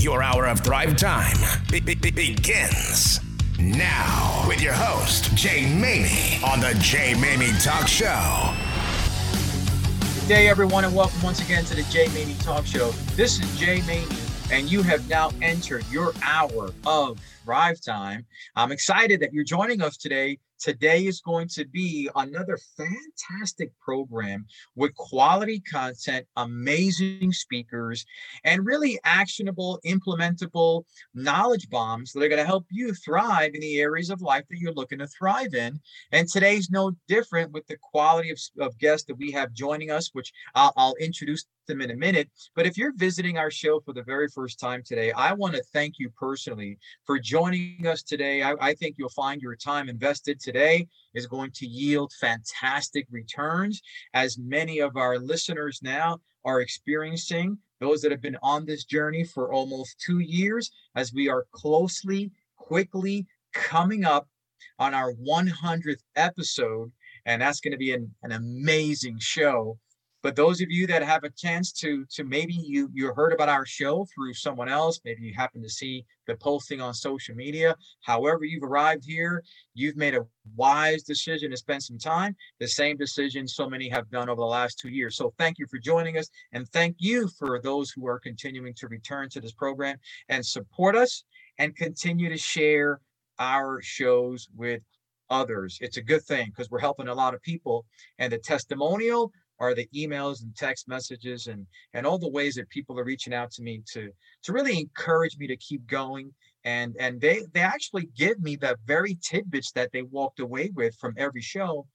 Your hour of drive time be- be- be- begins now with your host, Jay Maymi, on the Jay Maymi Talk Show. Good day, everyone, and welcome once again to the Jay Maymi Talk Show. This is Jay Mamie, and you have now entered your hour of drive time. I'm excited that you're joining us today Today is going to be another fantastic program with quality content, amazing speakers, and really actionable, implementable knowledge bombs that are going to help you thrive in the areas of life that you're looking to thrive in. And today's no different with the quality of, of guests that we have joining us, which I'll, I'll introduce them in a minute. But if you're visiting our show for the very first time today, I want to thank you personally for joining us today. I, I think you'll find your time invested today is going to yield fantastic returns, as many of our listeners now are experiencing. Those that have been on this journey for almost two years, as we are closely, quickly coming up on our 100th episode. And that's going to be an, an amazing show but those of you that have a chance to to maybe you you heard about our show through someone else maybe you happen to see the posting on social media however you've arrived here you've made a wise decision to spend some time the same decision so many have done over the last two years so thank you for joining us and thank you for those who are continuing to return to this program and support us and continue to share our shows with others. It's a good thing because we're helping a lot of people. And the testimonial are the emails and text messages and and all the ways that people are reaching out to me to to really encourage me to keep going. And and they they actually give me the very tidbits that they walked away with from every show.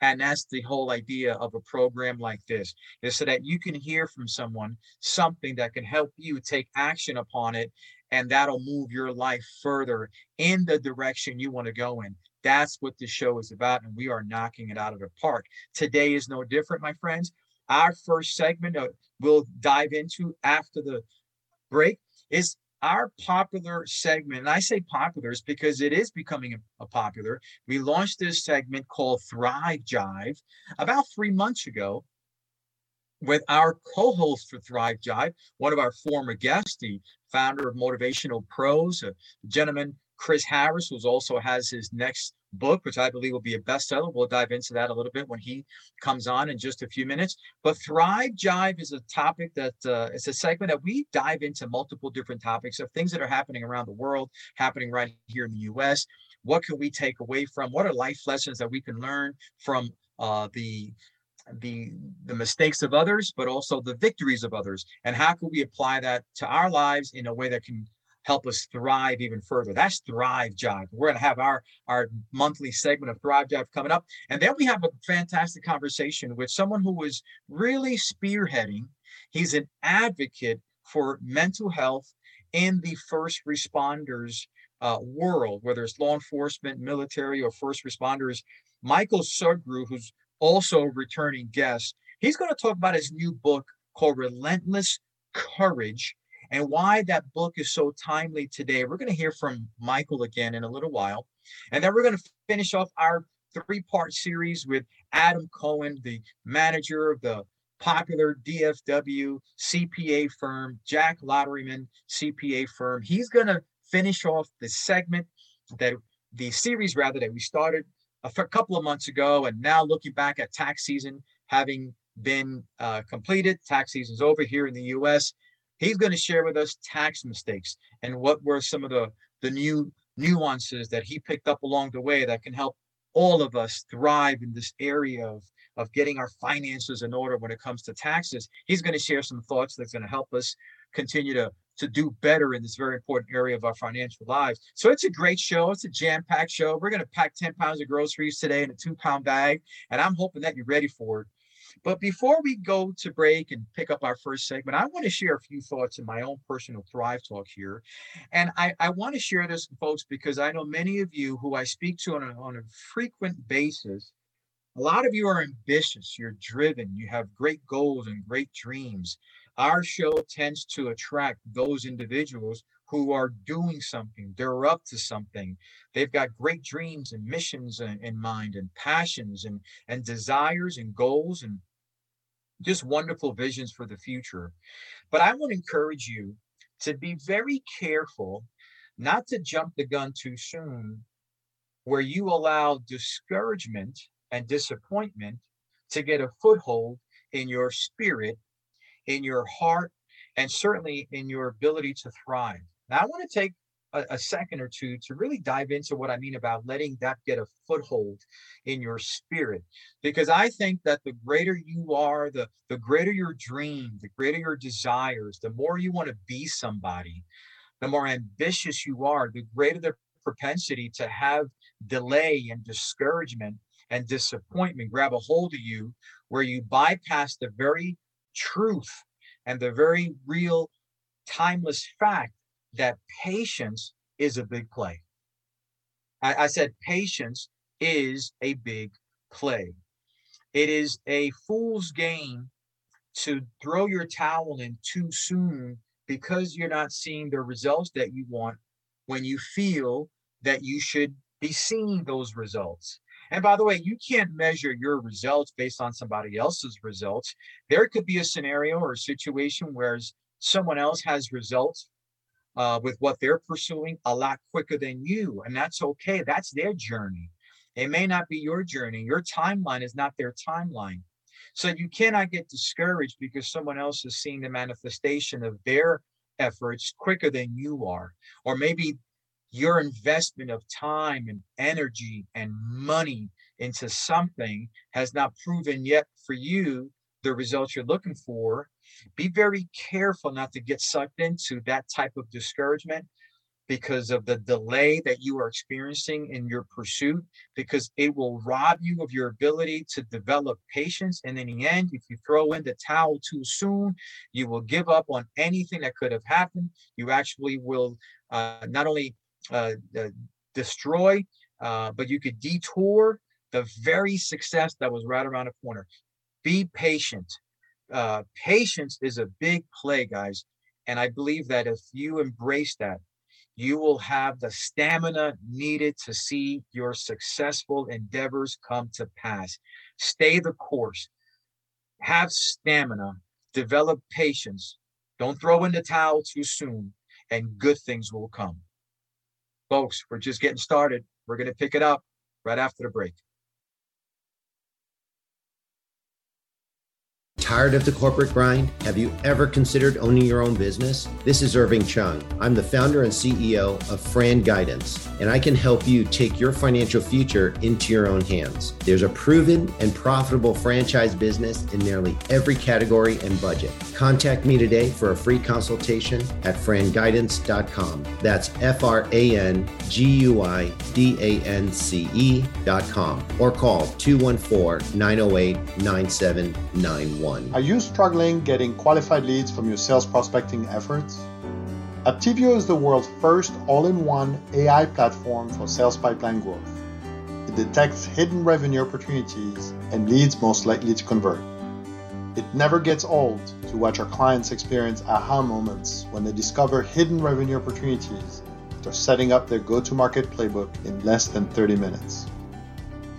And that's the whole idea of a program like this is so that you can hear from someone something that can help you take action upon it. And that'll move your life further in the direction you want to go in that's what the show is about, and we are knocking it out of the park. Today is no different, my friends. Our first segment uh, we'll dive into after the break is our popular segment. And I say popular is because it is becoming a, a popular. We launched this segment called Thrive Jive about three months ago with our co-host for Thrive Jive, one of our former guests, the founder of Motivational Pros, a gentleman Chris Harris, who also has his next book, which I believe will be a bestseller. We'll dive into that a little bit when he comes on in just a few minutes. But Thrive Jive is a topic that uh, it's a segment that we dive into multiple different topics of things that are happening around the world, happening right here in the U.S. What can we take away from? What are life lessons that we can learn from uh, the the the mistakes of others but also the victories of others and how can we apply that to our lives in a way that can help us thrive even further. That's Thrive Jive. We're going to have our, our monthly segment of Thrive Jive coming up. And then we have a fantastic conversation with someone who was really spearheading. He's an advocate for mental health in the first responders uh, world, whether it's law enforcement, military, or first responders. Michael Sugrue, who's also a returning guest, he's going to talk about his new book called Relentless Courage and why that book is so timely today. We're going to hear from Michael again in a little while. And then we're going to finish off our three part series with Adam Cohen, the manager of the popular DFW CPA firm, Jack Lotterman CPA firm. He's going to finish off the segment that the series rather that we started a, couple of months ago and now looking back at tax season having been uh, completed tax season's over here in the us He's going to share with us tax mistakes and what were some of the, the new nuances that he picked up along the way that can help all of us thrive in this area of, of getting our finances in order when it comes to taxes. He's going to share some thoughts that's going to help us continue to to do better in this very important area of our financial lives. So it's a great show. It's a jam-packed show. We're going to pack 10 pounds of groceries today in a two-pound bag, and I'm hoping that you're ready for it. But before we go to break and pick up our first segment, I want to share a few thoughts in my own personal Thrive Talk here. And I, I want to share this, with folks, because I know many of you who I speak to on a, on a frequent basis, a lot of you are ambitious, you're driven, you have great goals and great dreams. Our show tends to attract those individuals who are doing something. They're up to something. They've got great dreams and missions in, in mind and passions and, and desires and goals and just wonderful visions for the future. But I want to encourage you to be very careful not to jump the gun too soon, where you allow discouragement and disappointment to get a foothold in your spirit, in your heart, and certainly in your ability to thrive. Now, I want to take a, a, second or two to really dive into what I mean about letting that get a foothold in your spirit. Because I think that the greater you are, the, the greater your dream, the greater your desires, the more you want to be somebody, the more ambitious you are, the greater the propensity to have delay and discouragement and disappointment grab a hold of you where you bypass the very truth and the very real timeless fact that patience is a big play. I, I said patience is a big play. It is a fool's game to throw your towel in too soon because you're not seeing the results that you want when you feel that you should be seeing those results. And by the way, you can't measure your results based on somebody else's results. There could be a scenario or a situation where someone else has results uh, with what they're pursuing a lot quicker than you. And that's okay. That's their journey. It may not be your journey. Your timeline is not their timeline. So you cannot get discouraged because someone else is seeing the manifestation of their efforts quicker than you are. Or maybe your investment of time and energy and money into something has not proven yet for you the results you're looking for be very careful not to get sucked into that type of discouragement because of the delay that you are experiencing in your pursuit, because it will rob you of your ability to develop patience. And in the end, if you throw in the towel too soon, you will give up on anything that could have happened. You actually will uh, not only uh, uh, destroy, uh, but you could detour the very success that was right around the corner. Be patient uh, patience is a big play, guys. And I believe that if you embrace that, you will have the stamina needed to see your successful endeavors come to pass. Stay the course, have stamina, develop patience. Don't throw in the towel too soon, and good things will come. Folks, we're just getting started. We're going to pick it up right after the break. Tired of the corporate grind? Have you ever considered owning your own business? This is Irving Chung. I'm the founder and CEO of Fran Guidance, and I can help you take your financial future into your own hands. There's a proven and profitable franchise business in nearly every category and budget. Contact me today for a free consultation at franguidance.com. That's F R A N G U I D A N C E.com or call 214 908 9791 one. Oh Are you struggling getting qualified leads from your sales prospecting efforts? Aptivio is the world's first all in one AI platform for sales pipeline growth. It detects hidden revenue opportunities and leads most likely to convert. It never gets old to watch our clients experience aha moments when they discover hidden revenue opportunities after setting up their go to market playbook in less than 30 minutes.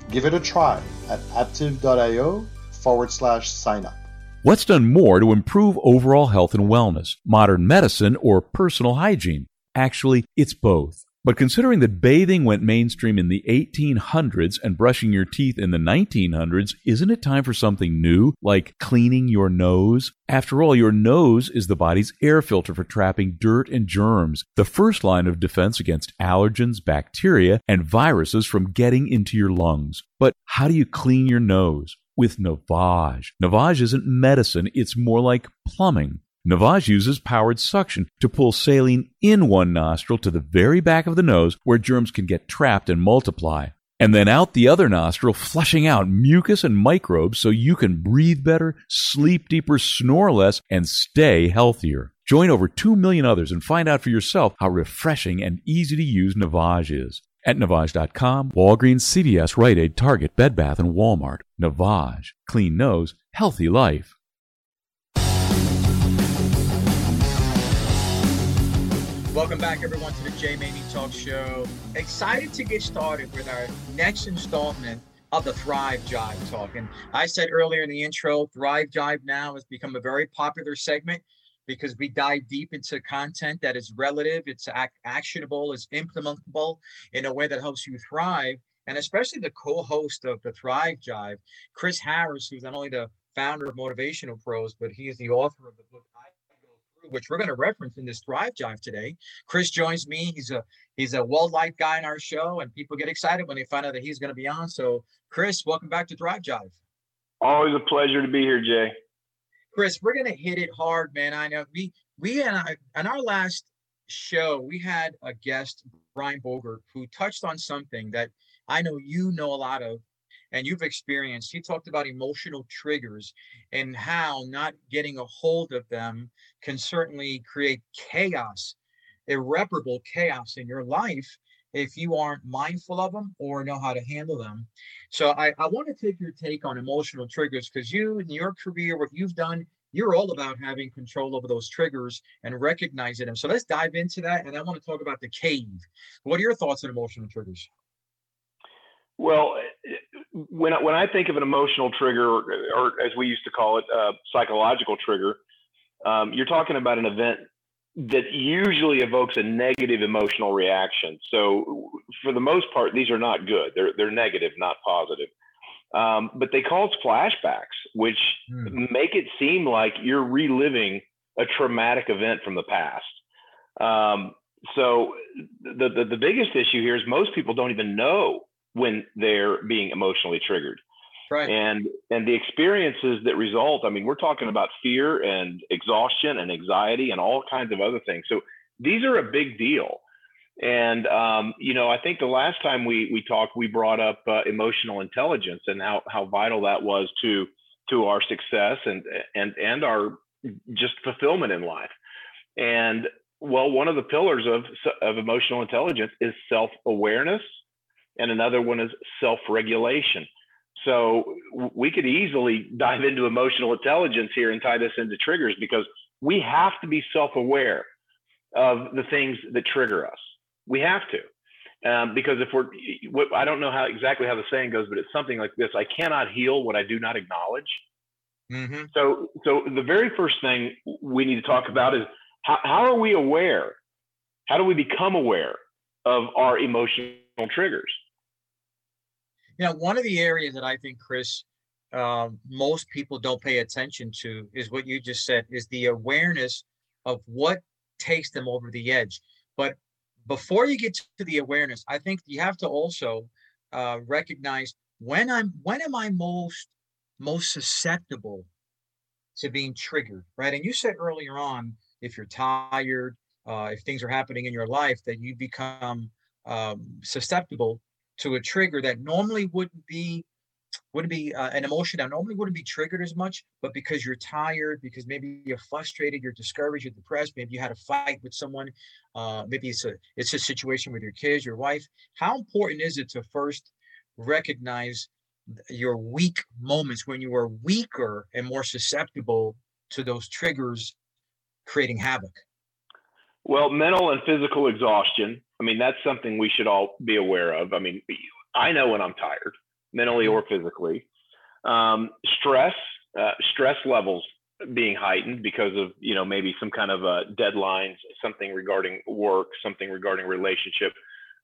Give it a try at aptiv.io forward slash sign up. What's done more to improve overall health and wellness, modern medicine, or personal hygiene? Actually, it's both. But considering that bathing went mainstream in the 1800s and brushing your teeth in the 1900s, isn't it time for something new, like cleaning your nose? After all, your nose is the body's air filter for trapping dirt and germs, the first line of defense against allergens, bacteria, and viruses from getting into your lungs. But how do you clean your nose? With Navage. Navage isn't medicine, it's more like plumbing. Navage uses powered suction to pull saline in one nostril to the very back of the nose where germs can get trapped and multiply. And then out the other nostril, flushing out mucus and microbes so you can breathe better, sleep deeper, snore less, and stay healthier. Join over 2 million others and find out for yourself how refreshing and easy to use Navage is at Navage.com, Walgreens, CVS, Rite Aid, Target, Bed Bath, and Walmart. Navage. Clean nose, healthy life. Welcome back, everyone, to the Jay Maymi Talk Show. Excited to get started with our next installment of the Thrive Jive Talk. And I said earlier in the intro, Thrive Jive now has become a very popular segment because we dive deep into content that is relative, it's ac- actionable, it's implementable in a way that helps you thrive. And especially the co-host of the Thrive Jive, Chris Harris, who's not only the founder of Motivational Pros, but he is the author of the book which we're going to reference in this Thrive Jive today. Chris joins me. He's a he's a well-liked guy in our show, and people get excited when they find out that he's going to be on. So, Chris, welcome back to Thrive Jive. Always a pleasure to be here, Jay. Chris, we're gonna hit it hard, man. I know we we and I on our last show we had a guest, Brian Bogert, who touched on something that I know you know a lot of and you've experienced. He talked about emotional triggers and how not getting a hold of them can certainly create chaos, irreparable chaos in your life if you aren't mindful of them or know how to handle them. So I, I want to take your take on emotional triggers because you in your career, what you've done, you're all about having control over those triggers and recognizing them. So let's dive into that. And I want to talk about the cave. What are your thoughts on emotional triggers? Well, eh, eh, when I, when I think of an emotional trigger, or, or as we used to call it, a psychological trigger, um, you're talking about an event that usually evokes a negative emotional reaction. So, for the most part, these are not good. They're they're negative, not positive. Um, but they cause flashbacks, which mm. make it seem like you're reliving a traumatic event from the past. Um, so, the, the the biggest issue here is most people don't even know when they're being emotionally triggered. Right. And and the experiences that result, I mean, we're talking about fear and exhaustion and anxiety and all kinds of other things. So these are a big deal. And um, you know, I think the last time we we talked, we brought up uh, emotional intelligence and how how vital that was to to our success and and and our just fulfillment in life. And well, one of the pillars of of emotional intelligence is self awareness, and another one is self regulation. So we could easily dive into emotional intelligence here and tie this into triggers because we have to be self-aware of the things that trigger us. We have to, um, because if we're, I don't know how exactly how the saying goes, but it's something like this: I cannot heal what I do not acknowledge. Mm-hmm. So, so the very first thing we need to talk about is how, how are we aware? How do we become aware of our emotional triggers? You know, one of the areas that I think, Chris, uh, most people don't pay attention to is what you just said is the awareness of what takes them over the edge. But before you get to the awareness, I think you have to also uh, recognize when I'm when am I most most susceptible to being triggered, right? And you said earlier on, if you're tired, uh, if things are happening in your life, that you become um, susceptible to a trigger that normally wouldn't be wouldn't be uh, an emotion that normally wouldn't be triggered as much, but because you're tired, because maybe you're frustrated, you're discouraged, you're depressed, maybe you had a fight with someone, uh, maybe it's a it's a situation with your kids, your wife. How important is it to first recognize your weak moments when you are weaker and more susceptible to those triggers creating havoc? Well, mental and physical exhaustion. I mean, that's something we should all be aware of. I mean, I know when I'm tired, mentally or physically. Um, stress, uh, stress levels being heightened because of you know maybe some kind of uh, deadlines, something regarding work, something regarding relationship.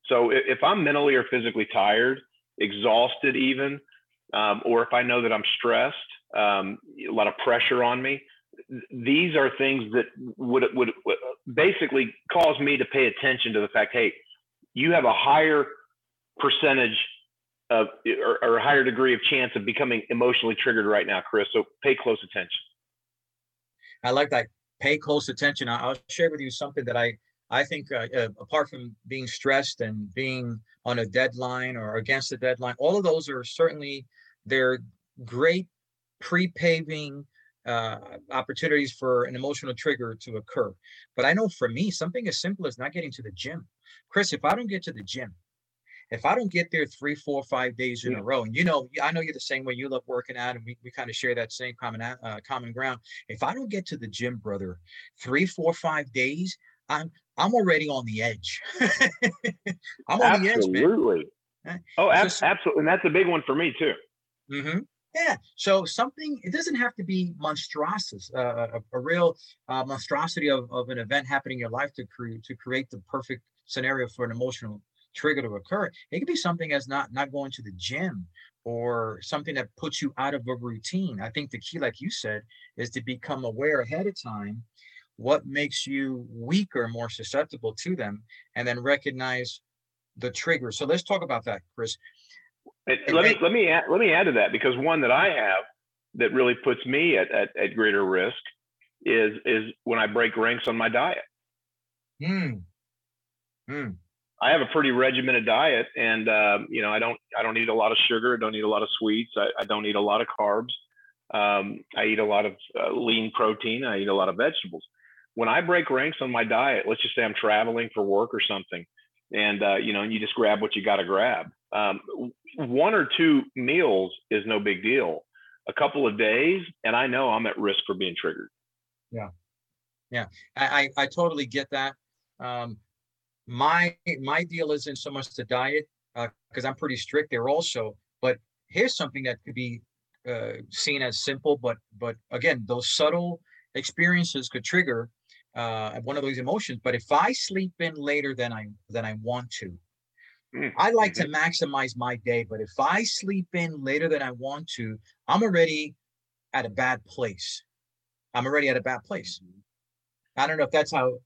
So if, if I'm mentally or physically tired, exhausted, even, um, or if I know that I'm stressed, um, a lot of pressure on me, these are things that would, would, would basically cause me to pay attention to the fact, hey, you have a higher percentage of or, or, a higher degree of chance of becoming emotionally triggered right now, Chris. So pay close attention. I like that. Pay close attention. I'll share with you something that I I think uh, uh, apart from being stressed and being on a deadline or against a deadline, all of those are certainly they're great pre-paving uh, opportunities for an emotional trigger to occur. But I know for me, something as simple as not getting to the gym. Chris, if I don't get to the gym, if I don't get there three, four, five days in yeah. a row, and you know, I know you're the same way. You love working out, and we, we kind of share that same common uh, common ground. If I don't get to the gym, brother, three, four, five days, I'm I'm already on the edge. I'm on absolutely. the edge, man. Oh, ab- absolutely, and that's a big one for me too. Mm-hmm. Yeah. So something, it doesn't have to be monstrous, uh, a, a, real uh, monstrosity of, of an event happening in your life to create to create the perfect scenario for an emotional trigger to occur. It could be something as not not going to the gym or something that puts you out of a routine. I think the key, like you said, is to become aware ahead of time what makes you weaker, more susceptible to them, and then recognize the trigger. So let's talk about that, Chris. Let me let me add, let me add to that because one that I have that really puts me at, at, at greater risk is is when I break ranks on my diet. Hmm. Hmm. I have a pretty regimented diet, and um, you know I don't I don't eat a lot of sugar. I don't eat a lot of sweets. I, I don't eat a lot of carbs. Um, I eat a lot of uh, lean protein. I eat a lot of vegetables. When I break ranks on my diet, let's just say I'm traveling for work or something, and uh, you know you just grab what you got to grab. Um, one or two meals is no big deal. A couple of days, and I know I'm at risk for being triggered. Yeah, yeah, I I, I totally get that. Um, my my deal isn't so much the diet because uh, I'm pretty strict there also. But here's something that could be uh, seen as simple, but but again, those subtle experiences could trigger uh, one of those emotions. But if I sleep in later than I than I want to, mm, I like to maximize my day. But if I sleep in later than I want to, I'm already at a bad place. I'm already at a bad place. I don't know if that's how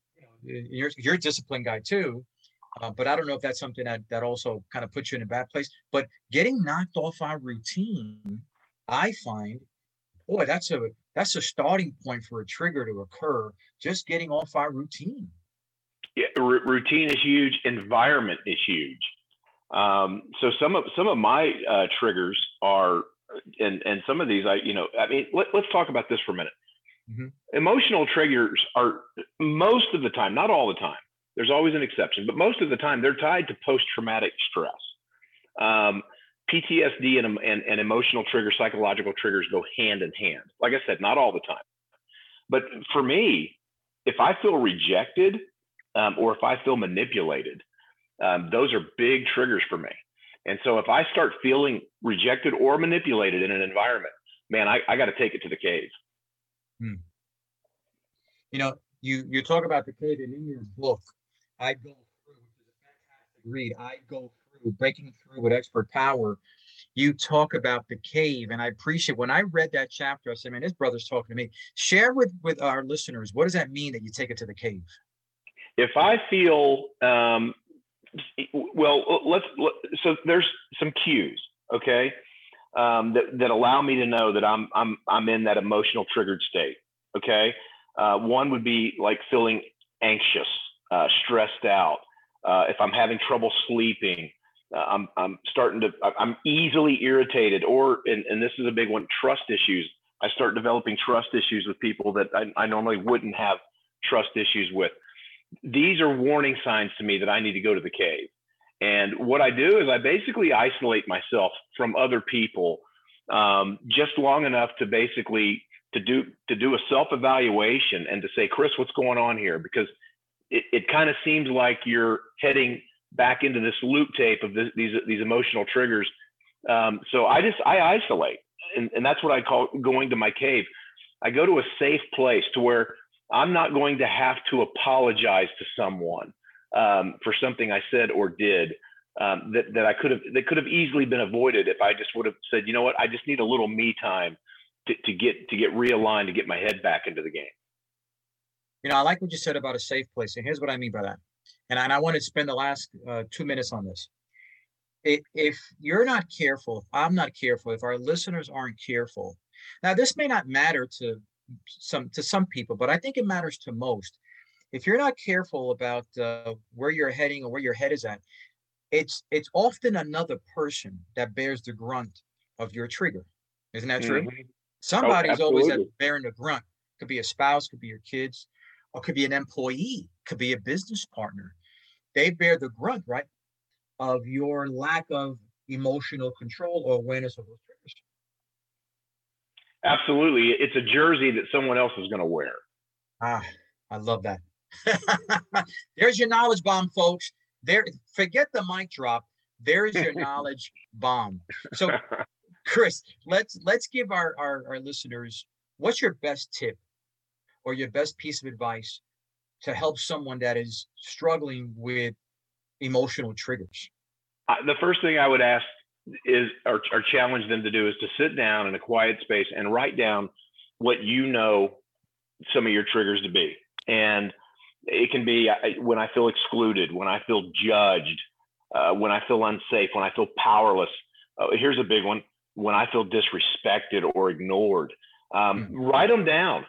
you're you're a disciplined guy too. Uh, but I don't know if that's something that that also kind of puts you in a bad place. But getting knocked off our routine, I find, boy, that's a that's a starting point for a trigger to occur. Just getting off our routine. Yeah, r- routine is huge. Environment is huge. Um, so some of some of my uh, triggers are, and and some of these, I you know, I mean, let, let's talk about this for a minute. Mm-hmm. Emotional triggers are most of the time, not all the time. There's always an exception, but most of the time they're tied to post-traumatic stress. Um, PTSD and, and, and emotional triggers, psychological triggers go hand in hand. Like I said, not all the time. But for me, if I feel rejected um, or if I feel manipulated, um, those are big triggers for me. And so if I start feeling rejected or manipulated in an environment, man, I, I got to take it to the cave. Hmm. You know, you you talk about the cave and in your book, I go through, which is a fantastic read. I go through breaking through with expert power. You talk about the cave, and I appreciate when I read that chapter. I said, "Man, this brother's talking to me." Share with with our listeners what does that mean that you take it to the cave? If I feel um, well, let's let, so there's some cues. Okay, um, that, that allow me to know that I'm, I'm, I'm in that emotional triggered state. Okay. Uh, one would be like feeling anxious, uh, stressed out. Uh, if I'm having trouble sleeping, uh, I'm, I'm starting to, I'm easily irritated or, and, and this is a big one, trust issues. I start developing trust issues with people that I, I normally wouldn't have trust issues with. These are warning signs to me that I need to go to the cave. And what I do is I basically isolate myself from other people um, just long enough to basically to do to do a self evaluation and to say, Chris, what's going on here? Because it, it kind of seems like you're heading back into this loop tape of this, these these emotional triggers. Um, so I just I isolate, and, and that's what I call going to my cave. I go to a safe place to where I'm not going to have to apologize to someone um, for something I said or did um, that, that I could have that could have easily been avoided if I just would have said, you know what, I just need a little me time to, to get to get realigned to get my head back into the game. You know, I like what you said about a safe place, and here's what I mean by that. And I, and I want to spend the last uh, two minutes on this. If you're not careful, if I'm not careful, if our listeners aren't careful, now this may not matter to some to some people, but I think it matters to most if you're not careful about uh, where you're heading or where your head is at, it's it's often another person that bears the grunt of your trigger. Isn't that true? Mm-hmm. Somebody's oh, always bearing the grunt. Could be a spouse, could be your kids, or could be an employee, could be a business partner. They bear the grunt, right, of your lack of emotional control or awareness of those triggers. Absolutely, it's a jersey that someone else is going to wear. Ah, I love that. There's your knowledge bomb, folks. There, forget the mic drop. There's your knowledge bomb. So Chris, let's let's give our, our our listeners what's your best tip or your best piece of advice to help someone that is struggling with emotional triggers? Uh, the first thing I would ask is or, or challenge them to do is to sit down in a quiet space and write down what you know some of your triggers to be. And it can be when I feel excluded, when I feel judged, uh, when I feel unsafe, when I feel powerless. Uh, here's a big one when I feel disrespected or ignored. Um, mm-hmm. Write them down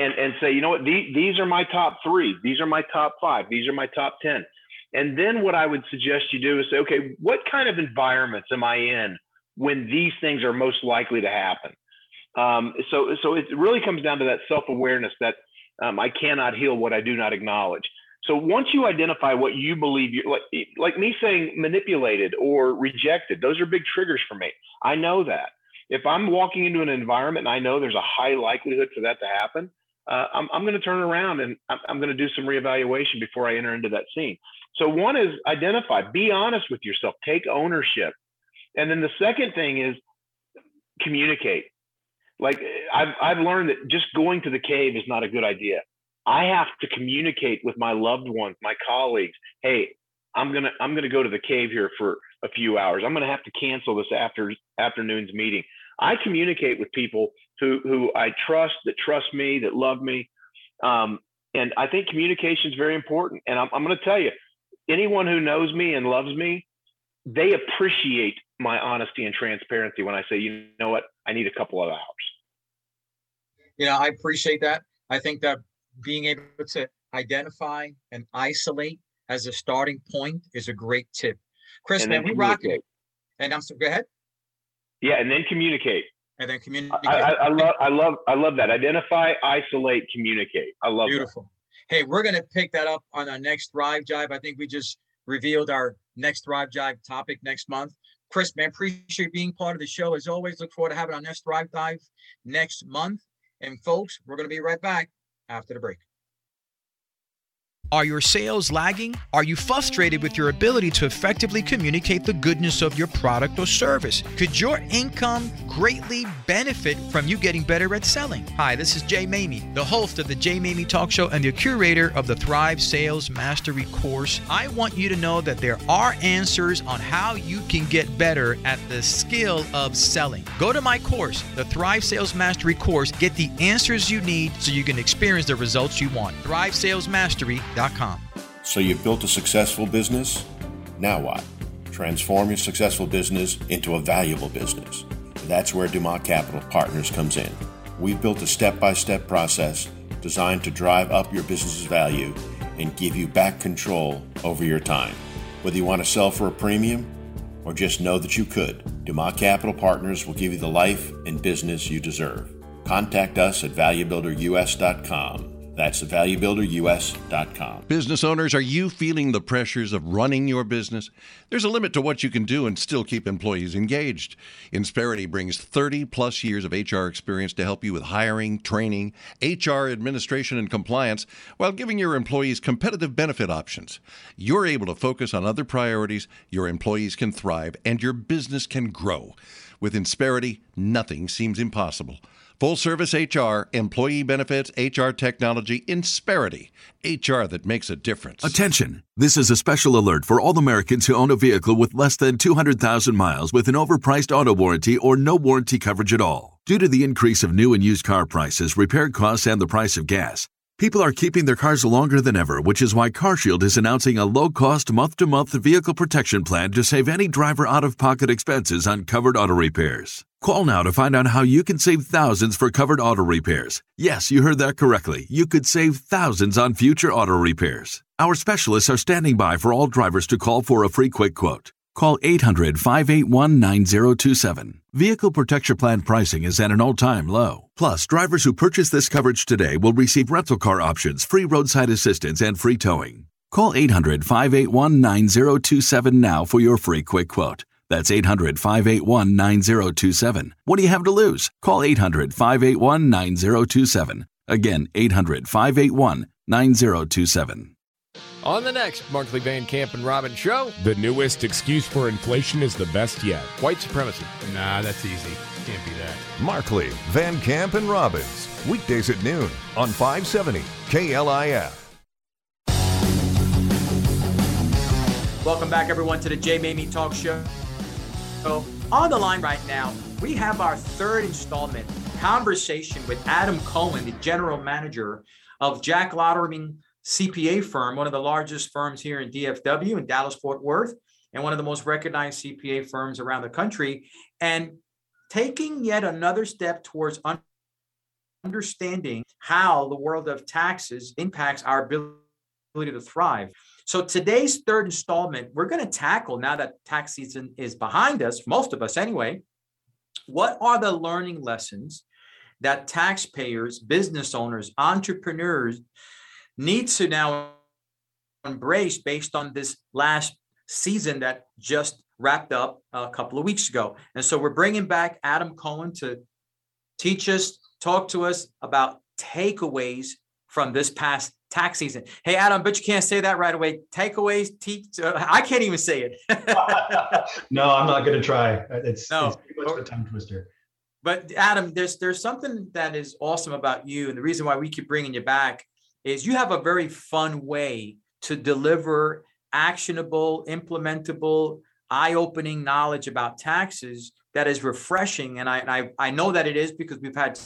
and, and say, you know what, these, these are my top three. These are my top five. These are my top 10. And then what I would suggest you do is say, okay, what kind of environments am I in when these things are most likely to happen? Um, so, so it really comes down to that self awareness that um, I cannot heal what I do not acknowledge. So once you identify what you believe, you like, like me saying manipulated or rejected, those are big triggers for me. I know that. If I'm walking into an environment and I know there's a high likelihood for that to happen, uh, I'm, I'm going to turn around and I'm, I'm going to do some reevaluation before I enter into that scene. So one is identify, be honest with yourself, take ownership. And then the second thing is communicate. Like I've, I've learned that just going to the cave is not a good idea. I have to communicate with my loved ones, my colleagues. Hey, I'm gonna I'm gonna go to the cave here for a few hours. I'm gonna have to cancel this after afternoon's meeting. I communicate with people who who I trust, that trust me, that love me, um, and I think communication is very important. And I'm, I'm going to tell you, anyone who knows me and loves me, they appreciate my honesty and transparency when I say, you know what, I need a couple of hours. You know, I appreciate that. I think that being able to identify and isolate as a starting point is a great tip. Chris, man, we rock it. And I'm so go ahead. Yeah, and then communicate. And then communicate. I, I, love, I love, I love that. Identify, isolate, communicate. I love Beautiful. That. Hey, we're gonna pick that up on our next Thrive Jive. I think we just revealed our next Thrive Jive topic next month. Chris, man, appreciate being part of the show. As always, look forward to having our next Thrive Dive next month. And folks, we're gonna be right back after the break. Are your sales lagging? Are you frustrated with your ability to effectively communicate the goodness of your product or service? Could your income greatly benefit from you getting better at selling? Hi, this is Jay Maymi, the host of the Jay Maymi Talk Show and the curator of the Thrive Sales Mastery course. I want you to know that there are answers on how you can get better at the skill of selling. Go to my course, the Thrive Sales Mastery course, get the answers you need so you can experience the results you want. So you've built a successful business? Now what? Transform your successful business into a valuable business. That's where Dumas Capital Partners comes in. We've built a step by step process designed to drive up your business's value and give you back control over your time. Whether you want to sell for a premium or just know that you could, Dumas Capital Partners will give you the life and business you deserve. Contact us at valuebuilderus.com that's valuebuilderus.com. Business owners, are you feeling the pressures of running your business? There's a limit to what you can do and still keep employees engaged. Insperity brings 30 plus years of HR experience to help you with hiring, training, HR administration, and compliance while giving your employees competitive benefit options. You're able to focus on other priorities, your employees can thrive, and your business can grow. With Insperity, nothing seems impossible. Full service HR, employee benefits, HR technology, Insperity. HR that makes a difference. Attention! This is a special alert for all Americans who own a vehicle with less than 200,000 miles with an overpriced auto warranty or no warranty coverage at all. Due to the increase of new and used car prices, repair costs, and the price of gas, People are keeping their cars longer than ever, which is why CarShield is announcing a low-cost month-to-month vehicle protection plan to save any driver out-of-pocket expenses on covered auto repairs. Call now to find out how you can save thousands for covered auto repairs. Yes, you heard that correctly. You could save thousands on future auto repairs. Our specialists are standing by for all drivers to call for a free quick quote. Call 800 581 9027. Vehicle Protection Plan pricing is at an all time low. Plus, drivers who purchase this coverage today will receive rental car options, free roadside assistance, and free towing. Call 800 581 9027 now for your free quick quote. That's 800 581 9027. What do you have to lose? Call 800 581 9027. Again, 800 581 9027. On the next Markley Van Camp and Robin show, the newest excuse for inflation is the best yet. White supremacy. Nah, that's easy. Can't be that. Markley, Van Camp, and Robbins. Weekdays at noon on 570 KLIF. Welcome back, everyone, to the Jay Maymi Talk Show. So, on the line right now, we have our third installment conversation with Adam Cohen, the general manager of Jack Lotterman CPA firm, one of the largest firms here in DFW in Dallas Fort Worth, and one of the most recognized CPA firms around the country, and taking yet another step towards understanding how the world of taxes impacts our ability to thrive. So today's third installment, we're going to tackle now that tax season is behind us, most of us anyway. What are the learning lessons that taxpayers, business owners, entrepreneurs need to now embrace based on this last season that just wrapped up a couple of weeks ago. And so we're bringing back Adam Cohen to teach us, talk to us about takeaways from this past tax season. Hey, Adam, but you can't say that right away. Takeaways, teach. Uh, I can't even say it. no, I'm not going to try. It's, no. it's too much of a tongue twister. But Adam, there's there's something that is awesome about you, and the reason why we keep bringing you back is you have a very fun way to deliver actionable, implementable, eye-opening knowledge about taxes that is refreshing. And I I, I know that it is because we've had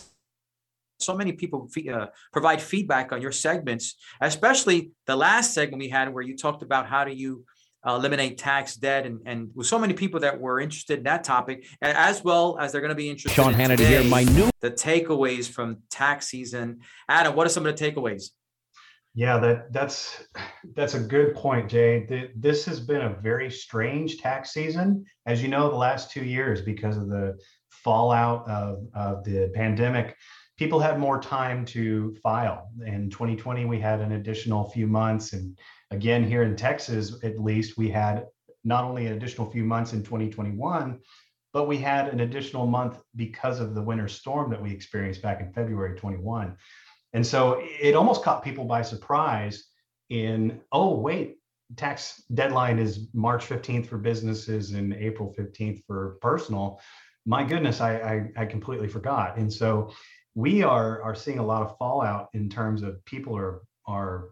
so many people uh, provide feedback on your segments, especially the last segment we had where you talked about how do you uh, eliminate tax debt and, and with so many people that were interested in that topic as well as they're going to be interested sean in hannity today, here my new the takeaways from tax season adam what are some of the takeaways yeah, that that's that's a good point, Jay. This has been a very strange tax season, as you know, the last two years because of the fallout of, of the pandemic. People had more time to file. In 2020, we had an additional few months, and again here in Texas, at least, we had not only an additional few months in 2021, but we had an additional month because of the winter storm that we experienced back in February 21. And so it almost caught people by surprise in, oh, wait, tax deadline is March 15th for businesses and April 15th for personal. My goodness, I, I, I completely forgot. And so we are, are seeing a lot of fallout in terms of people are, are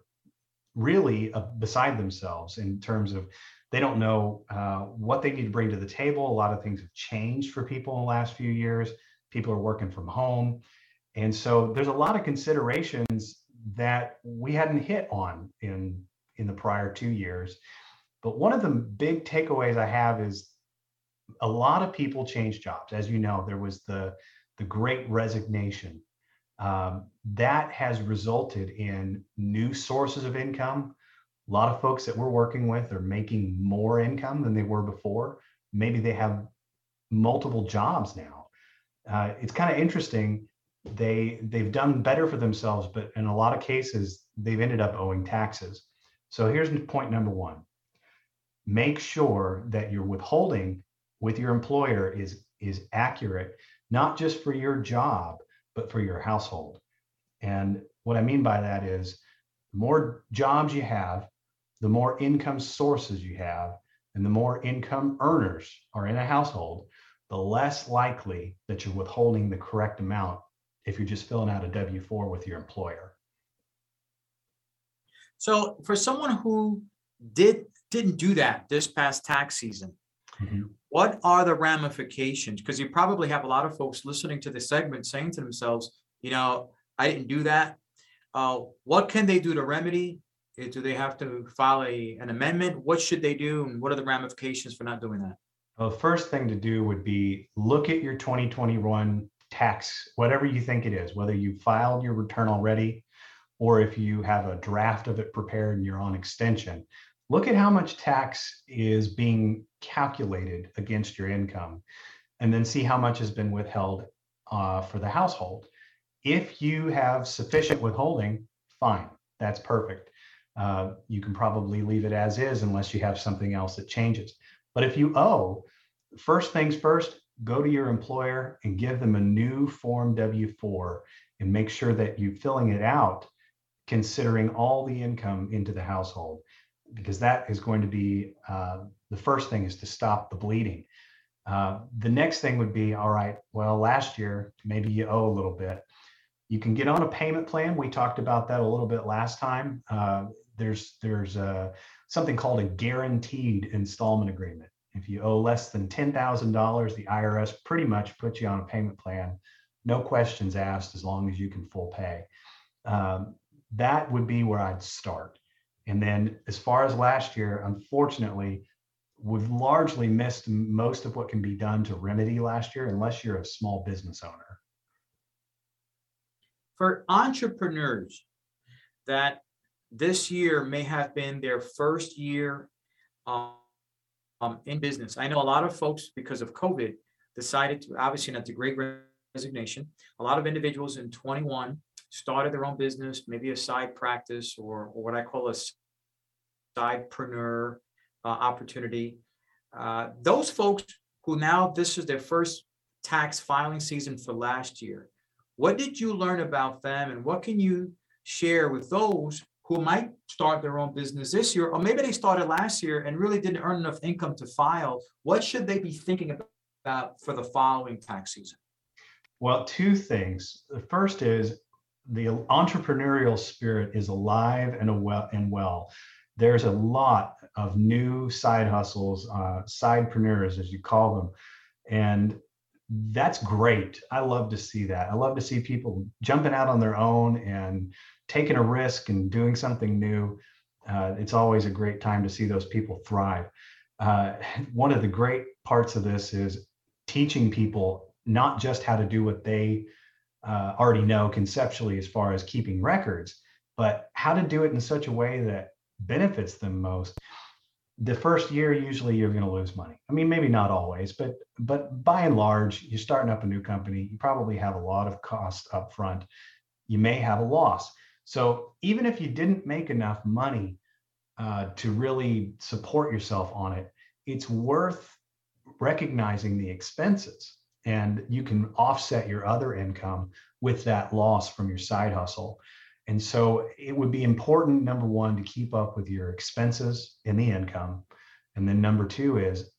really uh, beside themselves in terms of they don't know uh, what they need to bring to the table. A lot of things have changed for people in the last few years. People are working from home. And so there's a lot of considerations that we hadn't hit on in in the prior two years. But one of the big takeaways I have is a lot of people change jobs. As you know, there was the the great resignation. Um, that has resulted in new sources of income. A lot of folks that we're working with are making more income than they were before. Maybe they have multiple jobs now. Uh, it's kind of interesting they they've done better for themselves, but in a lot of cases, they've ended up owing taxes. So here's point number one. Make sure that your withholding with your employer is is accurate, not just for your job, but for your household. And what I mean by that is the more jobs you have, the more income sources you have, and the more income earners are in a household, the less likely that you're withholding the correct amount if you're just filling out a W 4 with your employer. So, for someone who did didn't do that this past tax season, mm-hmm. what are the ramifications? Because you probably have a lot of folks listening to this segment saying to themselves, you know, I didn't do that. Uh, what can they do to remedy? Uh, do they have to file a, an amendment? What should they do? And what are the ramifications for not doing that? Well, the first thing to do would be look at your 2021 tax, whatever you think it is, whether you filed your return already or if you have a draft of it prepared and you're on extension, look at how much tax is being calculated against your income and then see how much has been withheld uh, for the household. If you have sufficient withholding, fine, that's perfect. Uh, you can probably leave it as is unless you have something else that changes. But if you owe, first things first, go to your employer and give them a new form W 4 and make sure that you're filling it out considering all the income into the household, because that is going to be uh, the first thing is to stop the bleeding. Uh, the next thing would be all right, well, last year, maybe you owe a little bit. You can get on a payment plan. We talked about that a little bit last time. Uh, there's there's a, something called a guaranteed installment agreement. If you owe less than $10,000, the IRS pretty much puts you on a payment plan, no questions asked, as long as you can full pay. Um, that would be where I'd start. And then as far as last year, unfortunately, we've largely missed most of what can be done to remedy last year unless you're a small business owner. For entrepreneurs that this year may have been their first year um, um, in business, I know a lot of folks, because of COVID, decided to obviously not the great resignation. A lot of individuals in 21 started their own business, maybe a side practice or, or what I call a sidepreneur uh, opportunity. Uh, those folks who now this is their first tax filing season for last year, what did you learn about them and what can you share with those who might start their own business this year, or maybe they started last year and really didn't earn enough income to file? What should they be thinking about for the following tax season? Well, two things. The first is the entrepreneurial spirit is alive and well and well. There's a lot of new side hustles, uh, sidepreneurs, as you call them, and that's great. I love to see that. I love to see people jumping out on their own and taking a risk and doing something new. Uh, it's always a great time to see those people thrive. Uh, one of the great parts of this is teaching people not just how to do what they uh, already know conceptually as far as keeping records, but how to do it in such a way that benefits them most. The first year, usually you're going to lose money. I mean, maybe not always, but but by and large, you're starting up a new company. You probably have a lot of cost up front. You may have a loss. So even if you didn't make enough money uh, to really support yourself on it, it's worth recognizing the expenses and you can offset your other income with that loss from your side hustle. And so it would be important, number one, to keep up with your expenses and the income. And then number two is,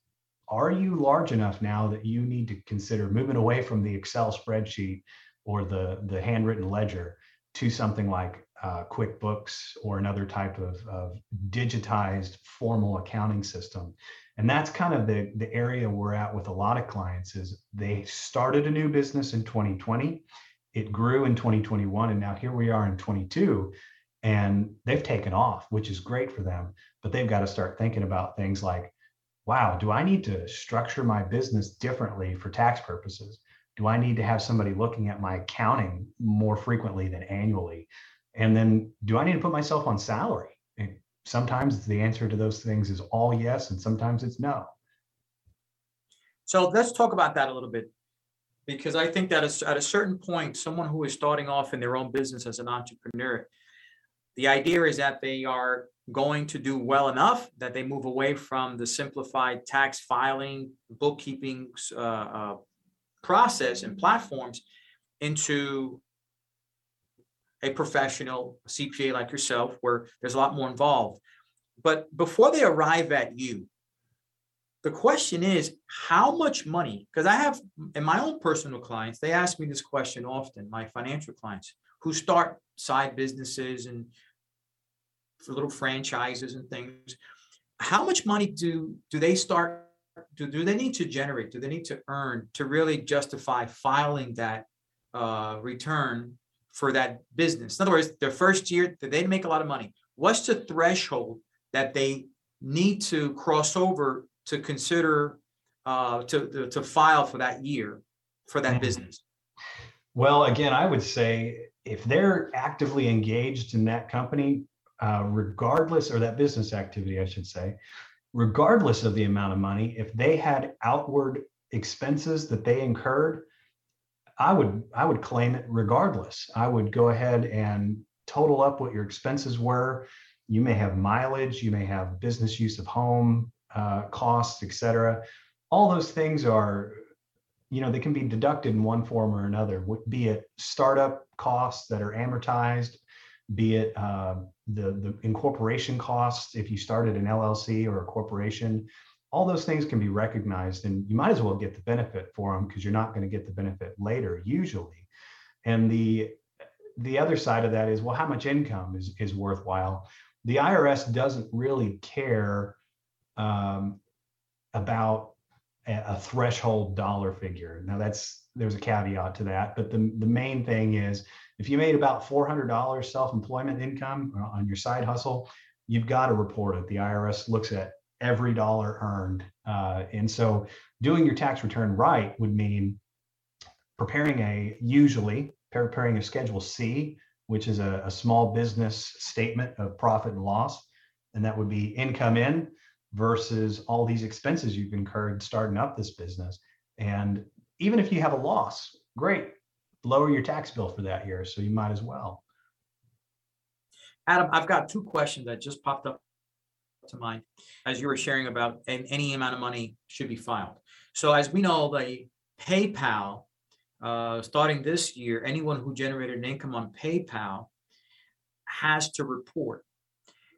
are you large enough now that you need to consider moving away from the Excel spreadsheet or the, the handwritten ledger to something like uh, QuickBooks or another type of, of digitized formal accounting system. And that's kind of the, the area we're at with a lot of clients is they started a new business in 2020 it grew in 2021 and now here we are in 22 and they've taken off which is great for them but they've got to start thinking about things like wow do i need to structure my business differently for tax purposes? Do i need to have somebody looking at my accounting more frequently than annually and then do i need to put myself on salary sometimes the answer to those things is all yes, and sometimes it's no. So let's talk about that a little bit, because I think that at a certain point, someone who is starting off in their own business as an entrepreneur, the idea is that they are going to do well enough that they move away from the simplified tax filing, bookkeeping uh, uh, process and platforms into a professional CPA like yourself, where there's a lot more involved. But before they arrive at you, the question is how much money? Because I have in my own personal clients, they ask me this question often, my financial clients who start side businesses and little franchises and things. How much money do do they start? Do, do they need to generate? Do they need to earn to really justify filing that uh, return for that business. In other words, their first year, that they make a lot of money. What's the threshold that they need to cross over to consider uh, to, to, file for that year for that mm-hmm. business? Well, again, I would say if they're actively engaged in that company, uh, regardless, or that business activity, I should say, regardless of the amount of money, if they had outward expenses that they incurred, I would I would claim it regardless. I would go ahead and total up what your expenses were. You may have mileage, you may have business use of home uh, costs, etc. All those things are, you know, they can be deducted in one form or another. Be it startup costs that are amortized, be it uh, the, the incorporation costs if you started an LLC or a corporation. All those things can be recognized, and you might as well get the benefit for them because you're not going to get the benefit later, usually. And the the other side of that is, well, how much income is is worthwhile? The IRS doesn't really care um, about a, a threshold dollar figure. Now, that's there's a caveat to that, but the the main thing is if you made about $400 self-employment income on your side hustle, you've got to report it. The IRS looks at every dollar earned. Uh, and so doing your tax return right would mean preparing a, usually preparing a Schedule C, which is a, a small business statement of profit and loss. And that would be income in versus all these expenses you've incurred starting up this business. And even if you have a loss, great, lower your tax bill for that year. So you might as well. Adam, I've got two questions that just popped up to mind as you were sharing about and any amount of money should be filed. So as we know, the PayPal, uh, starting this year, anyone who generated an income on PayPal has to report.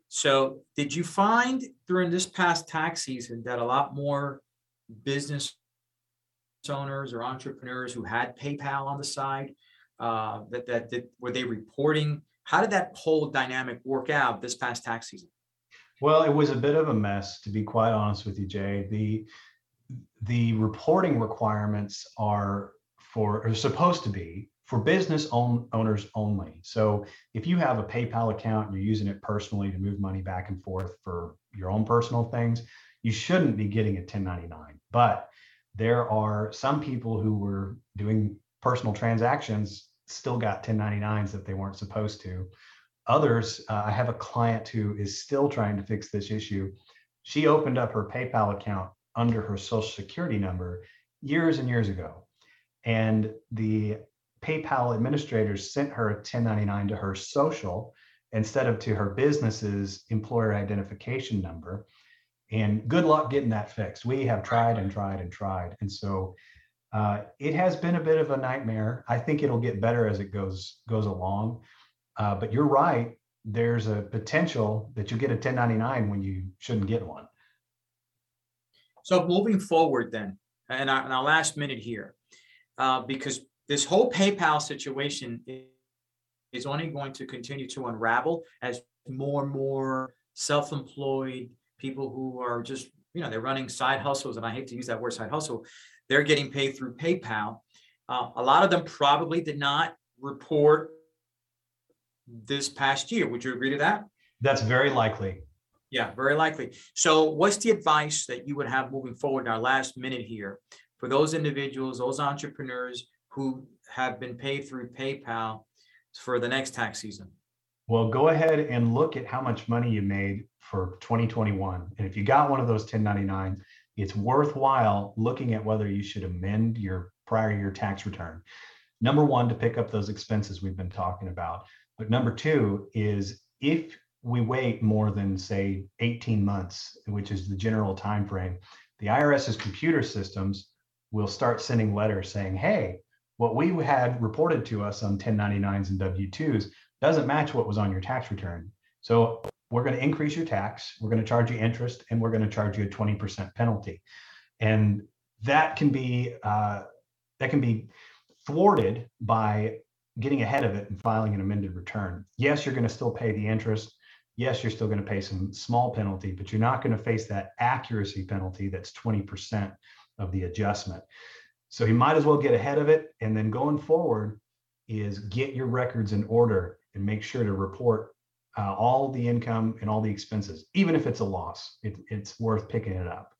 So did you find during this past tax season that a lot more business owners or entrepreneurs who had PayPal on the side? Uh, that, that that were they reporting? How did that whole dynamic work out this past tax season? Well, it was a bit of a mess, to be quite honest with you, Jay. The the reporting requirements are for are supposed to be for business own, owners only. So if you have a PayPal account and you're using it personally to move money back and forth for your own personal things, you shouldn't be getting a 1099. But there are some people who were doing personal transactions still got 1099s that they weren't supposed to. Others, uh, I have a client who is still trying to fix this issue. She opened up her PayPal account under her social security number years and years ago. And the PayPal administrators sent her a 1099 to her social instead of to her business's employer identification number. And good luck getting that fixed. We have tried and tried and tried. And so uh, it has been a bit of a nightmare. I think it'll get better as it goes goes along. Uh, but you're right. There's a potential that you get a 1099 when you shouldn't get one. So moving forward, then, and our, and our last minute here, uh, because this whole PayPal situation is only going to continue to unravel as more and more self-employed people who are just, you know, they're running side hustles, and I hate to use that word side hustle, they're getting paid through PayPal. Uh, a lot of them probably did not report this past year. Would you agree to that? That's very likely. Yeah, very likely. So, what's the advice that you would have moving forward in our last minute here for those individuals, those entrepreneurs who have been paid through PayPal for the next tax season? Well, go ahead and look at how much money you made for 2021. And if you got one of those 1099, it's worthwhile looking at whether you should amend your prior year tax return. Number one, to pick up those expenses we've been talking about. But number two is if we wait more than say 18 months, which is the general time frame, the IRS's computer systems will start sending letters saying, hey, what we had reported to us on 1099s and W2s doesn't match what was on your tax return. So we're going to increase your tax, we're going to charge you interest, and we're going to charge you a 20% penalty. And that can be uh, that can be thwarted by getting ahead of it and filing an amended return. Yes, you're going to still pay the interest. Yes, you're still going to pay some small penalty, but you're not going to face that accuracy penalty that's 20% of the adjustment. So you might as well get ahead of it. And then going forward is get your records in order and make sure to report uh, all the income and all the expenses, even if it's a loss. It, it's worth picking it up.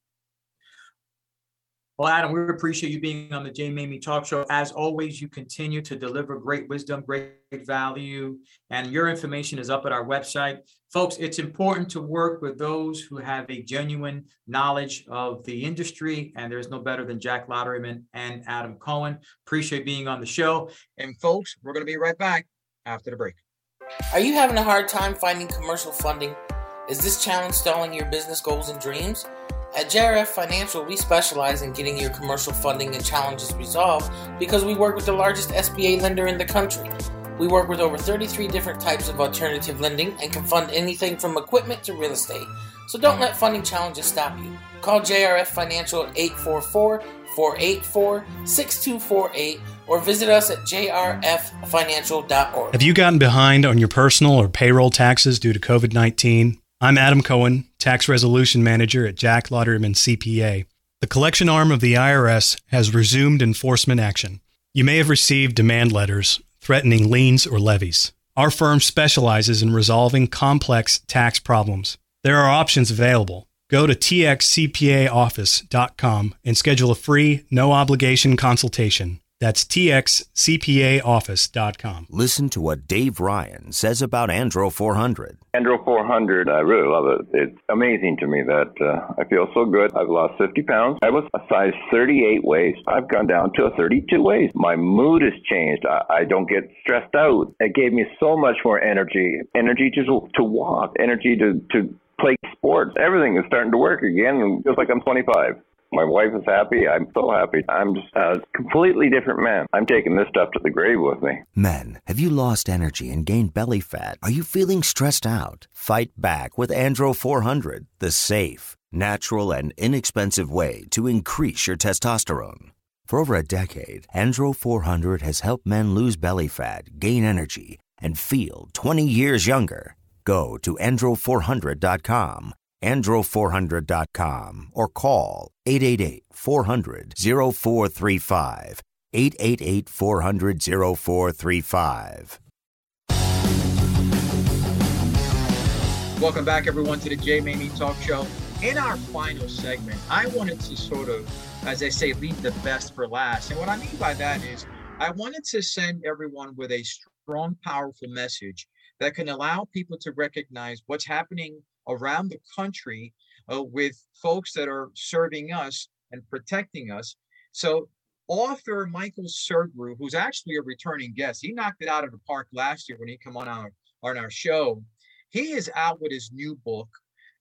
Well, Adam, we appreciate you being on the Jay Maymi Talk Show. As always, you continue to deliver great wisdom, great value, and your information is up at our website. Folks, it's important to work with those who have a genuine knowledge of the industry, and there's no better than Jack Lotterman and Adam Cohen. Appreciate being on the show. And folks, we're going to be right back after the break. Are you having a hard time finding commercial funding? Is this challenge stalling your business goals and dreams? At JRF Financial, we specialize in getting your commercial funding and challenges resolved because we work with the largest SBA lender in the country. We work with over 33 different types of alternative lending and can fund anything from equipment to real estate. So don't let funding challenges stop you. Call JRF Financial at 844 484 6248 or visit us at jrffinancial.org. Have you gotten behind on your personal or payroll taxes due to COVID 19? I'm Adam Cohen, Tax Resolution Manager at Jack Lotterman CPA. The collection arm of the IRS has resumed enforcement action. You may have received demand letters threatening liens or levies. Our firm specializes in resolving complex tax problems. There are options available. Go to txcpaoffice.com and schedule a free, no obligation consultation. That's txcpaoffice.com. Listen to what Dave Ryan says about Andro 400. Andro 400, I really love it. It's amazing to me that uh, I feel so good. I've lost 50 pounds. I was a size 38 waist. I've gone down to a 32 waist. My mood has changed. I, I don't get stressed out. It gave me so much more energy, energy to to walk, energy to to play sports. Everything is starting to work again, and feels like I'm 25. My wife is happy. I'm so happy. I'm just a completely different man. I'm taking this stuff to the grave with me. Men, have you lost energy and gained belly fat? Are you feeling stressed out? Fight back with Andro 400, the safe, natural, and inexpensive way to increase your testosterone. For over a decade, Andro 400 has helped men lose belly fat, gain energy, and feel 20 years younger. Go to andro400.com andro400.com or call 888-400-0435. 888-400-0435. Welcome back, everyone, to the Jay Maymi Talk Show. In our final segment, I wanted to sort of, as I say, leave the best for last. And what I mean by that is I wanted to send everyone with a strong, powerful message that can allow people to recognize what's happening around the country uh, with folks that are serving us and protecting us. So, author Michael Sugrue, who's actually a returning guest, he knocked it out of the park last year when he came on our on our show. He is out with his new book.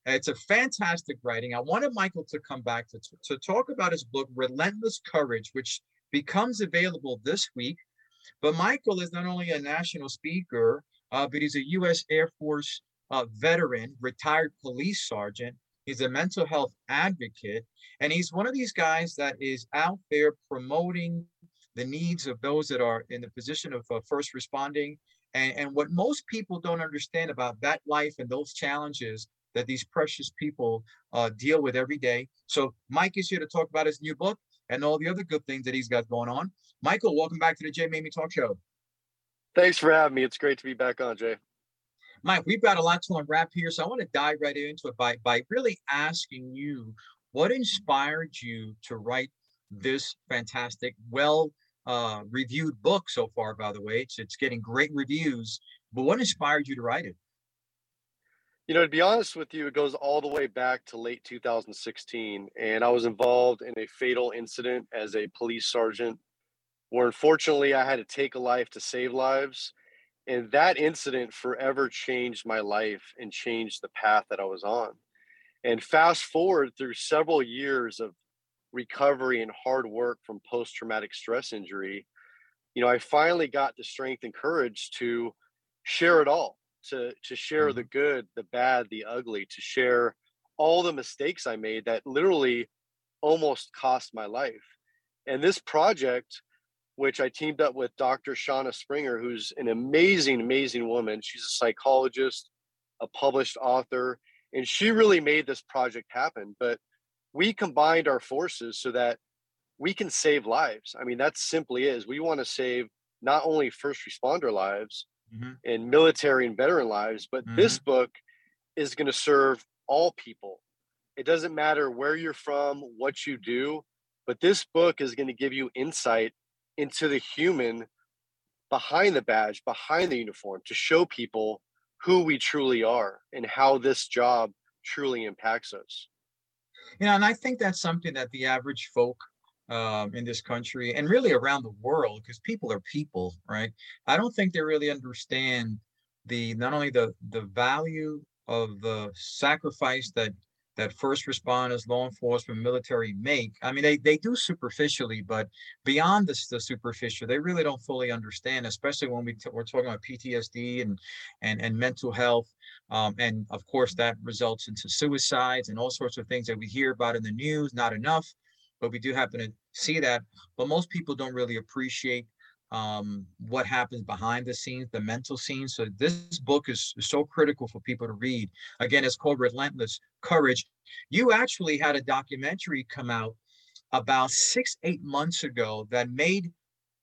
It's a fantastic writing. I wanted Michael to come back to, to talk about his book, Relentless Courage, which becomes available this week. But Michael is not only a national speaker, uh, but he's a U.S. Air Force uh, veteran, retired police sergeant. He's a mental health advocate, and he's one of these guys that is out there promoting the needs of those that are in the position of uh, first responding. And, and what most people don't understand about that life and those challenges that these precious people uh, deal with every day. So, Mike is here to talk about his new book and all the other good things that he's got going on. Michael, welcome back to the Jay Maymi Talk Show. Thanks for having me. It's great to be back on, Jay. Mike, we've got a lot to unwrap here, so I want to dive right into it by by really asking you what inspired you to write this fantastic, well uh, reviewed book so far. By the way, it's it's getting great reviews. But what inspired you to write it? You know, to be honest with you, it goes all the way back to late 2016, and I was involved in a fatal incident as a police sergeant, where unfortunately I had to take a life to save lives and that incident forever changed my life and changed the path that I was on. And fast forward through several years of recovery and hard work from post traumatic stress injury, you know, I finally got the strength and courage to share it all, to to share mm-hmm. the good, the bad, the ugly, to share all the mistakes I made that literally almost cost my life. And this project which I teamed up with Dr. Shauna Springer, who's an amazing, amazing woman. She's a psychologist, a published author, and she really made this project happen. But we combined our forces so that we can save lives. I mean, that simply is. We want to save not only first responder lives mm-hmm. and military and veteran lives, but mm-hmm. this book is going to serve all people. It doesn't matter where you're from, what you do, but this book is going to give you insight into the human behind the badge, behind the uniform to show people who we truly are and how this job truly impacts us. You know, and I think that's something that the average folk um, in this country and really around the world, because people are people, right? I don't think they really understand the not only the the value of the sacrifice that that first responders, law enforcement, military make. I mean, they, they do superficially, but beyond this, the superficial, they really don't fully understand, especially when we t- we're talking about PTSD and and and mental health, um, and of course that results into suicides and all sorts of things that we hear about in the news. Not enough, but we do happen to see that. But most people don't really appreciate um, what happens behind the scenes, the mental scenes. So this book is so critical for people to read. Again, it's called Relentless Courage. You actually had a documentary come out about six, eight months ago that made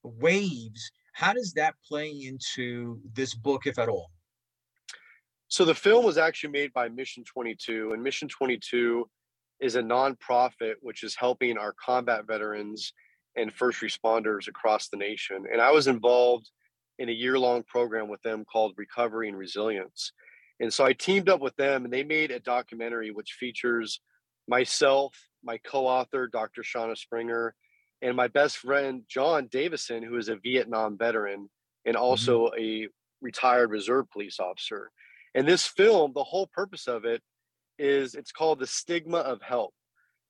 waves. How does that play into this book, if at all? So the film was actually made by Mission 22, and Mission 22 is a nonprofit which is helping our combat veterans and first responders across the nation. And I was involved in a year long program with them called Recovery and Resilience. And so I teamed up with them and they made a documentary which features myself, my co author, Dr. Shauna Springer, and my best friend, John Davison, who is a Vietnam veteran and also mm-hmm. a retired reserve police officer. And this film, the whole purpose of it is it's called The Stigma of Help.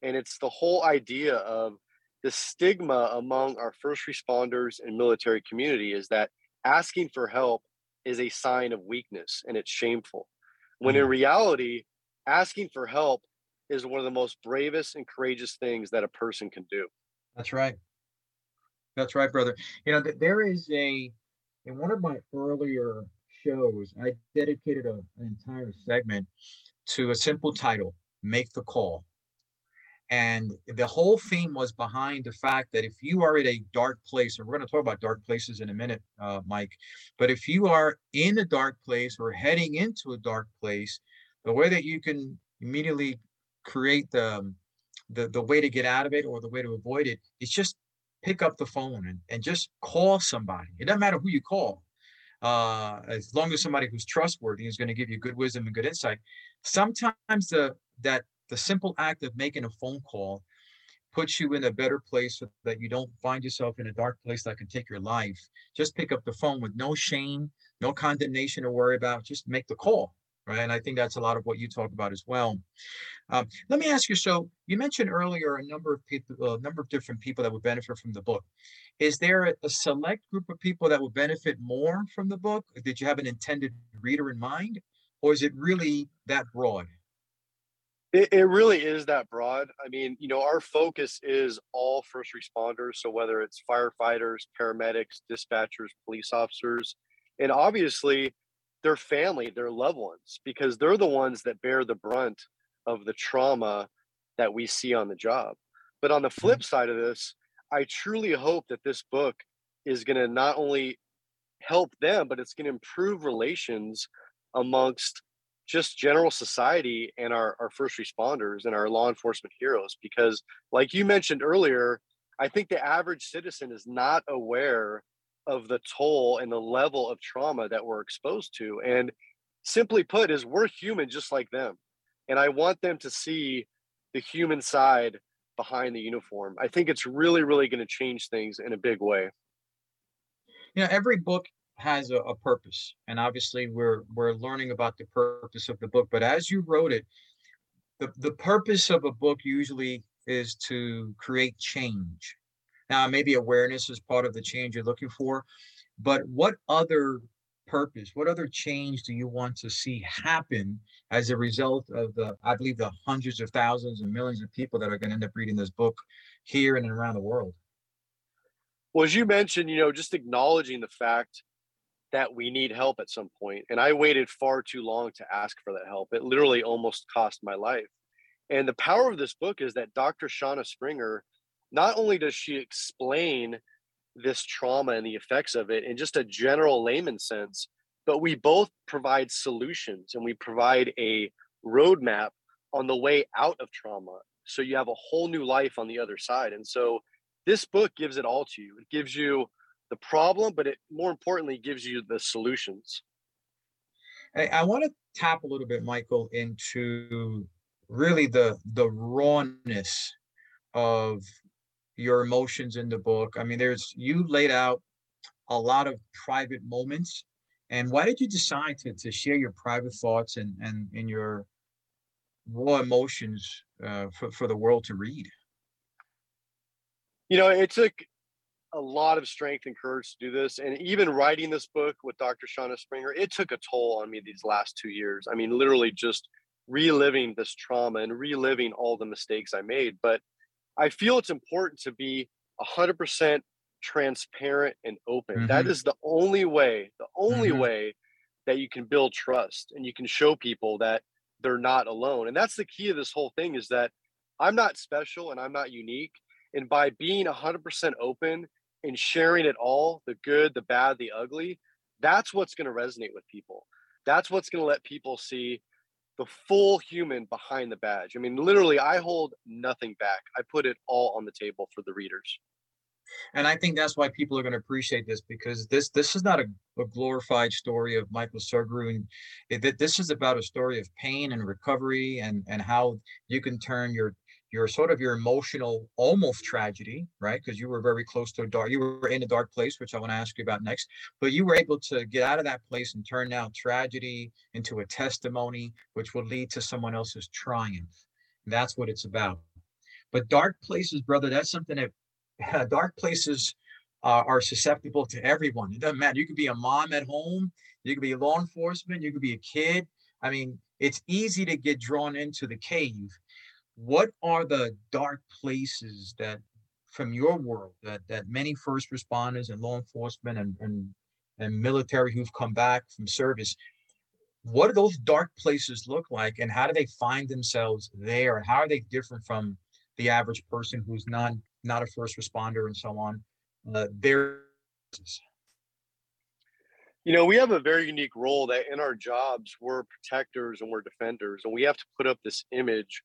And it's the whole idea of the stigma among our first responders and military community is that asking for help is a sign of weakness and it's shameful. When in mm. reality, asking for help is one of the most bravest and courageous things that a person can do. That's right. That's right, brother. You know, there is a, in one of my earlier shows, I dedicated a, an entire segment to a simple title Make the Call. And the whole theme was behind the fact that if you are in a dark place, and we're going to talk about dark places in a minute, uh, Mike, but if you are in a dark place or heading into a dark place, the way that you can immediately create the, the, the way to get out of it or the way to avoid it is just pick up the phone and, and just call somebody. It doesn't matter who you call. Uh, as long as somebody who's trustworthy is going to give you good wisdom and good insight. Sometimes the that the simple act of making a phone call puts you in a better place so that you don't find yourself in a dark place that can take your life. Just pick up the phone with no shame, no condemnation to worry about. Just make the call, right? And I think that's a lot of what you talk about as well. Um, let me ask you. So you mentioned earlier a number of people, a number of different people that would benefit from the book. Is there a, a select group of people that would benefit more from the book? Did you have an intended reader in mind, or is it really that broad? It, it really is that broad. I mean, you know, our focus is all first responders. So whether it's firefighters, paramedics, dispatchers, police officers, and obviously their family, their loved ones, because they're the ones that bear the brunt of the trauma that we see on the job. But on the flip mm-hmm. side of this, I truly hope that this book is going to not only help them, but it's going to improve relations amongst just general society and our, our first responders and our law enforcement heroes because like you mentioned earlier i think the average citizen is not aware of the toll and the level of trauma that we're exposed to and simply put is we're human just like them and i want them to see the human side behind the uniform. I think it's really really going to change things in a big way. You know every book has a, a, purpose and obviously we're we're learning about the purpose of the book but as you wrote it the, the purpose of a book usually is to create change. Now maybe awareness is part of the change you're looking for but what other purpose what other change do you want to see happen as a result of the i believe the hundreds of thousands and millions of people that are going to end up reading this book here and around the world? Well as you mentioned you know just acknowledging the fact that we need help at some point. And I waited far too long to ask for that help. It literally almost cost my life. And the power of this book is that Dr. Shauna Springer, not only does she explain this trauma and the effects of it in just a general layman sense, but we both provide solutions and we provide a roadmap on the way out of trauma. So you have a whole new life on the other side. And so this book gives it all to you. It gives you the problem, but it more importantly gives you the solutions. I, I want to tap a little bit, Michael, into really the the rawness of your emotions in the book. I mean, there's you laid out a lot of private moments. And why did you decide to, to share your private thoughts and, and in your raw emotions uh, for, for the world to read? You know, it took a lot of strength and courage to do this. And even writing this book with Dr. Shauna Springer, it took a toll on me these last two years. I mean, literally just reliving this trauma and reliving all the mistakes I made. But I feel it's important to be 100% transparent and open. Mm-hmm. That is the only way, the only mm-hmm. way that you can build trust and you can show people that they're not alone. And that's the key of this whole thing is that I'm not special and I'm not unique. And by being 100% open and sharing it all the good, the bad, the ugly that's what's going to resonate with people. That's what's going to let people see the full human behind the badge. I mean, literally, I hold nothing back. I put it all on the table for the readers and I think that's why people are going to appreciate this because this this is not a, a glorified story of Michael Sugrue, and this is about a story of pain and recovery, and and how you can turn your your sort of your emotional almost tragedy, right? Because you were very close to a dark, you were in a dark place, which I want to ask you about next. But you were able to get out of that place and turn now tragedy into a testimony, which will lead to someone else's triumph. That's what it's about. But dark places, brother, that's something that dark places uh, are susceptible to everyone. It doesn't matter. You could be a mom at home, you could be law enforcement, you could be a kid. I mean, it's easy to get drawn into the cave. What are the dark places that from your world that that many first responders and law enforcement and, and and military who've come back from service what do those dark places look like and how do they find themselves there and how are they different from the average person who's not not a first responder and so on. Uh, there. You know, we have a very unique role that in our jobs, we're protectors and we're defenders, and we have to put up this image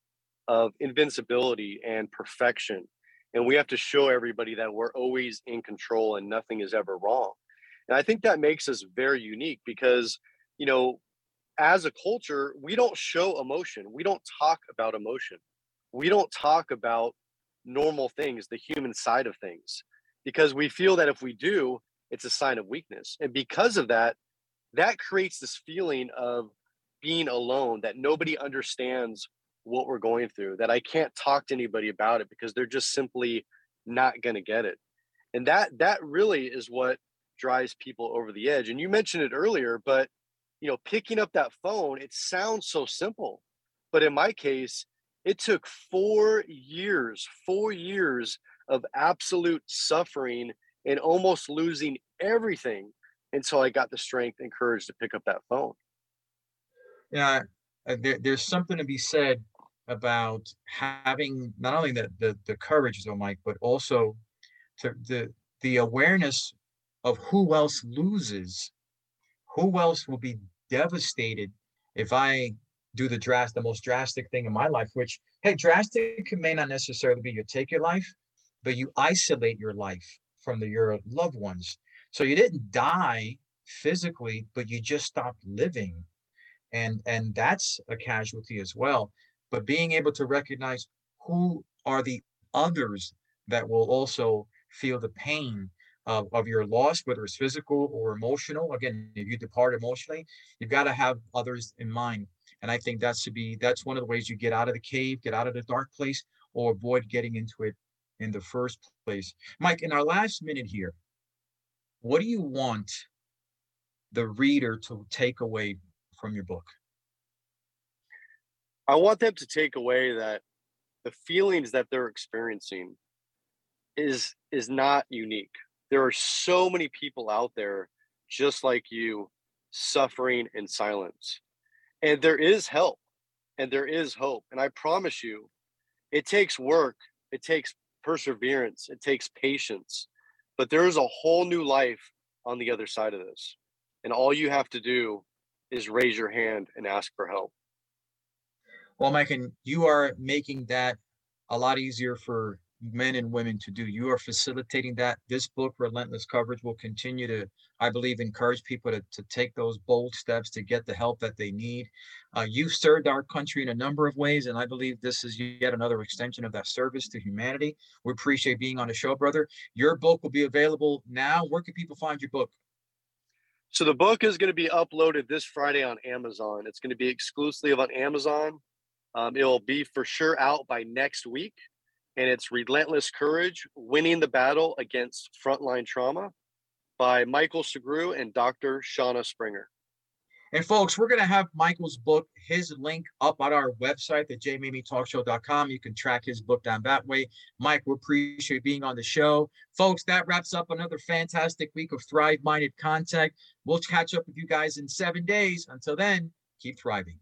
of invincibility and perfection. And we have to show everybody that we're always in control and nothing is ever wrong. And I think that makes us very unique because, you know, as a culture, we don't show emotion. We don't talk about emotion. We don't talk about normal things, the human side of things, because we feel that if we do, it's a sign of weakness. And because of that, that creates this feeling of being alone, that nobody understands what we're going through, that I can't talk to anybody about it because they're just simply not going to get it. And that that really is what drives people over the edge. And you mentioned it earlier, but you know, picking up that phone, it sounds so simple. But in my case, it took four years, four years of absolute suffering and almost losing everything until I got the strength and courage to pick up that phone. Yeah, uh, there, there's something to be said about having not only the the, the courage, though, Mike, but also to the the awareness of who else loses, who else will be devastated if I do the drastic, the most drastic thing in my life, which, hey, drastic may not necessarily be you take your life, but you isolate your life from the, your loved ones. So you didn't die physically, but you just stopped living. And, and that's a casualty as well. But being able to recognize who are the others that will also feel the pain of, of your loss, whether it's physical or emotional. Again, if you depart emotionally, you've got to have others in mind. And I think that's to be that's one of the ways you get out of the cave, get out of the dark place, or avoid getting into it in the first place. Mike, in our last minute here, what do you want the reader to take away from your book? I want them to take away that the feelings that they're experiencing is is not unique. There are so many people out there just like you suffering in silence. And there is help and there is hope and i promise you it takes work it takes perseverance it takes patience but there is a whole new life on the other side of this. And all you have to do is raise your hand and ask for help well mike and you are making that a lot easier for men and women to do. You are facilitating that. This book, Relentless Courage, will continue to, I believe, encourage people to, to take those bold steps to get the help that they need. Uh, you've served our country in a number of ways, and I believe this is yet another extension of that service to humanity. We appreciate being on the show, brother. Your book will be available now. Where can people find your book? So the book is going to be uploaded this Friday on Amazon. It's going to be exclusively on Amazon. Um, it'll be for sure out by next week. And it's Relentless Courage Winning the Battle Against Frontline Trauma by Michael Sugrue and Dr. Shauna Springer. And folks, we're going to have Michael's book, his link up on our website, the jmaymitalkshow.com. You can track his book down that way. Mike, we appreciate being on the show. Folks, that wraps up another fantastic week of Thrive Minded content. We'll catch up with you guys in seven days. Until then, keep thriving.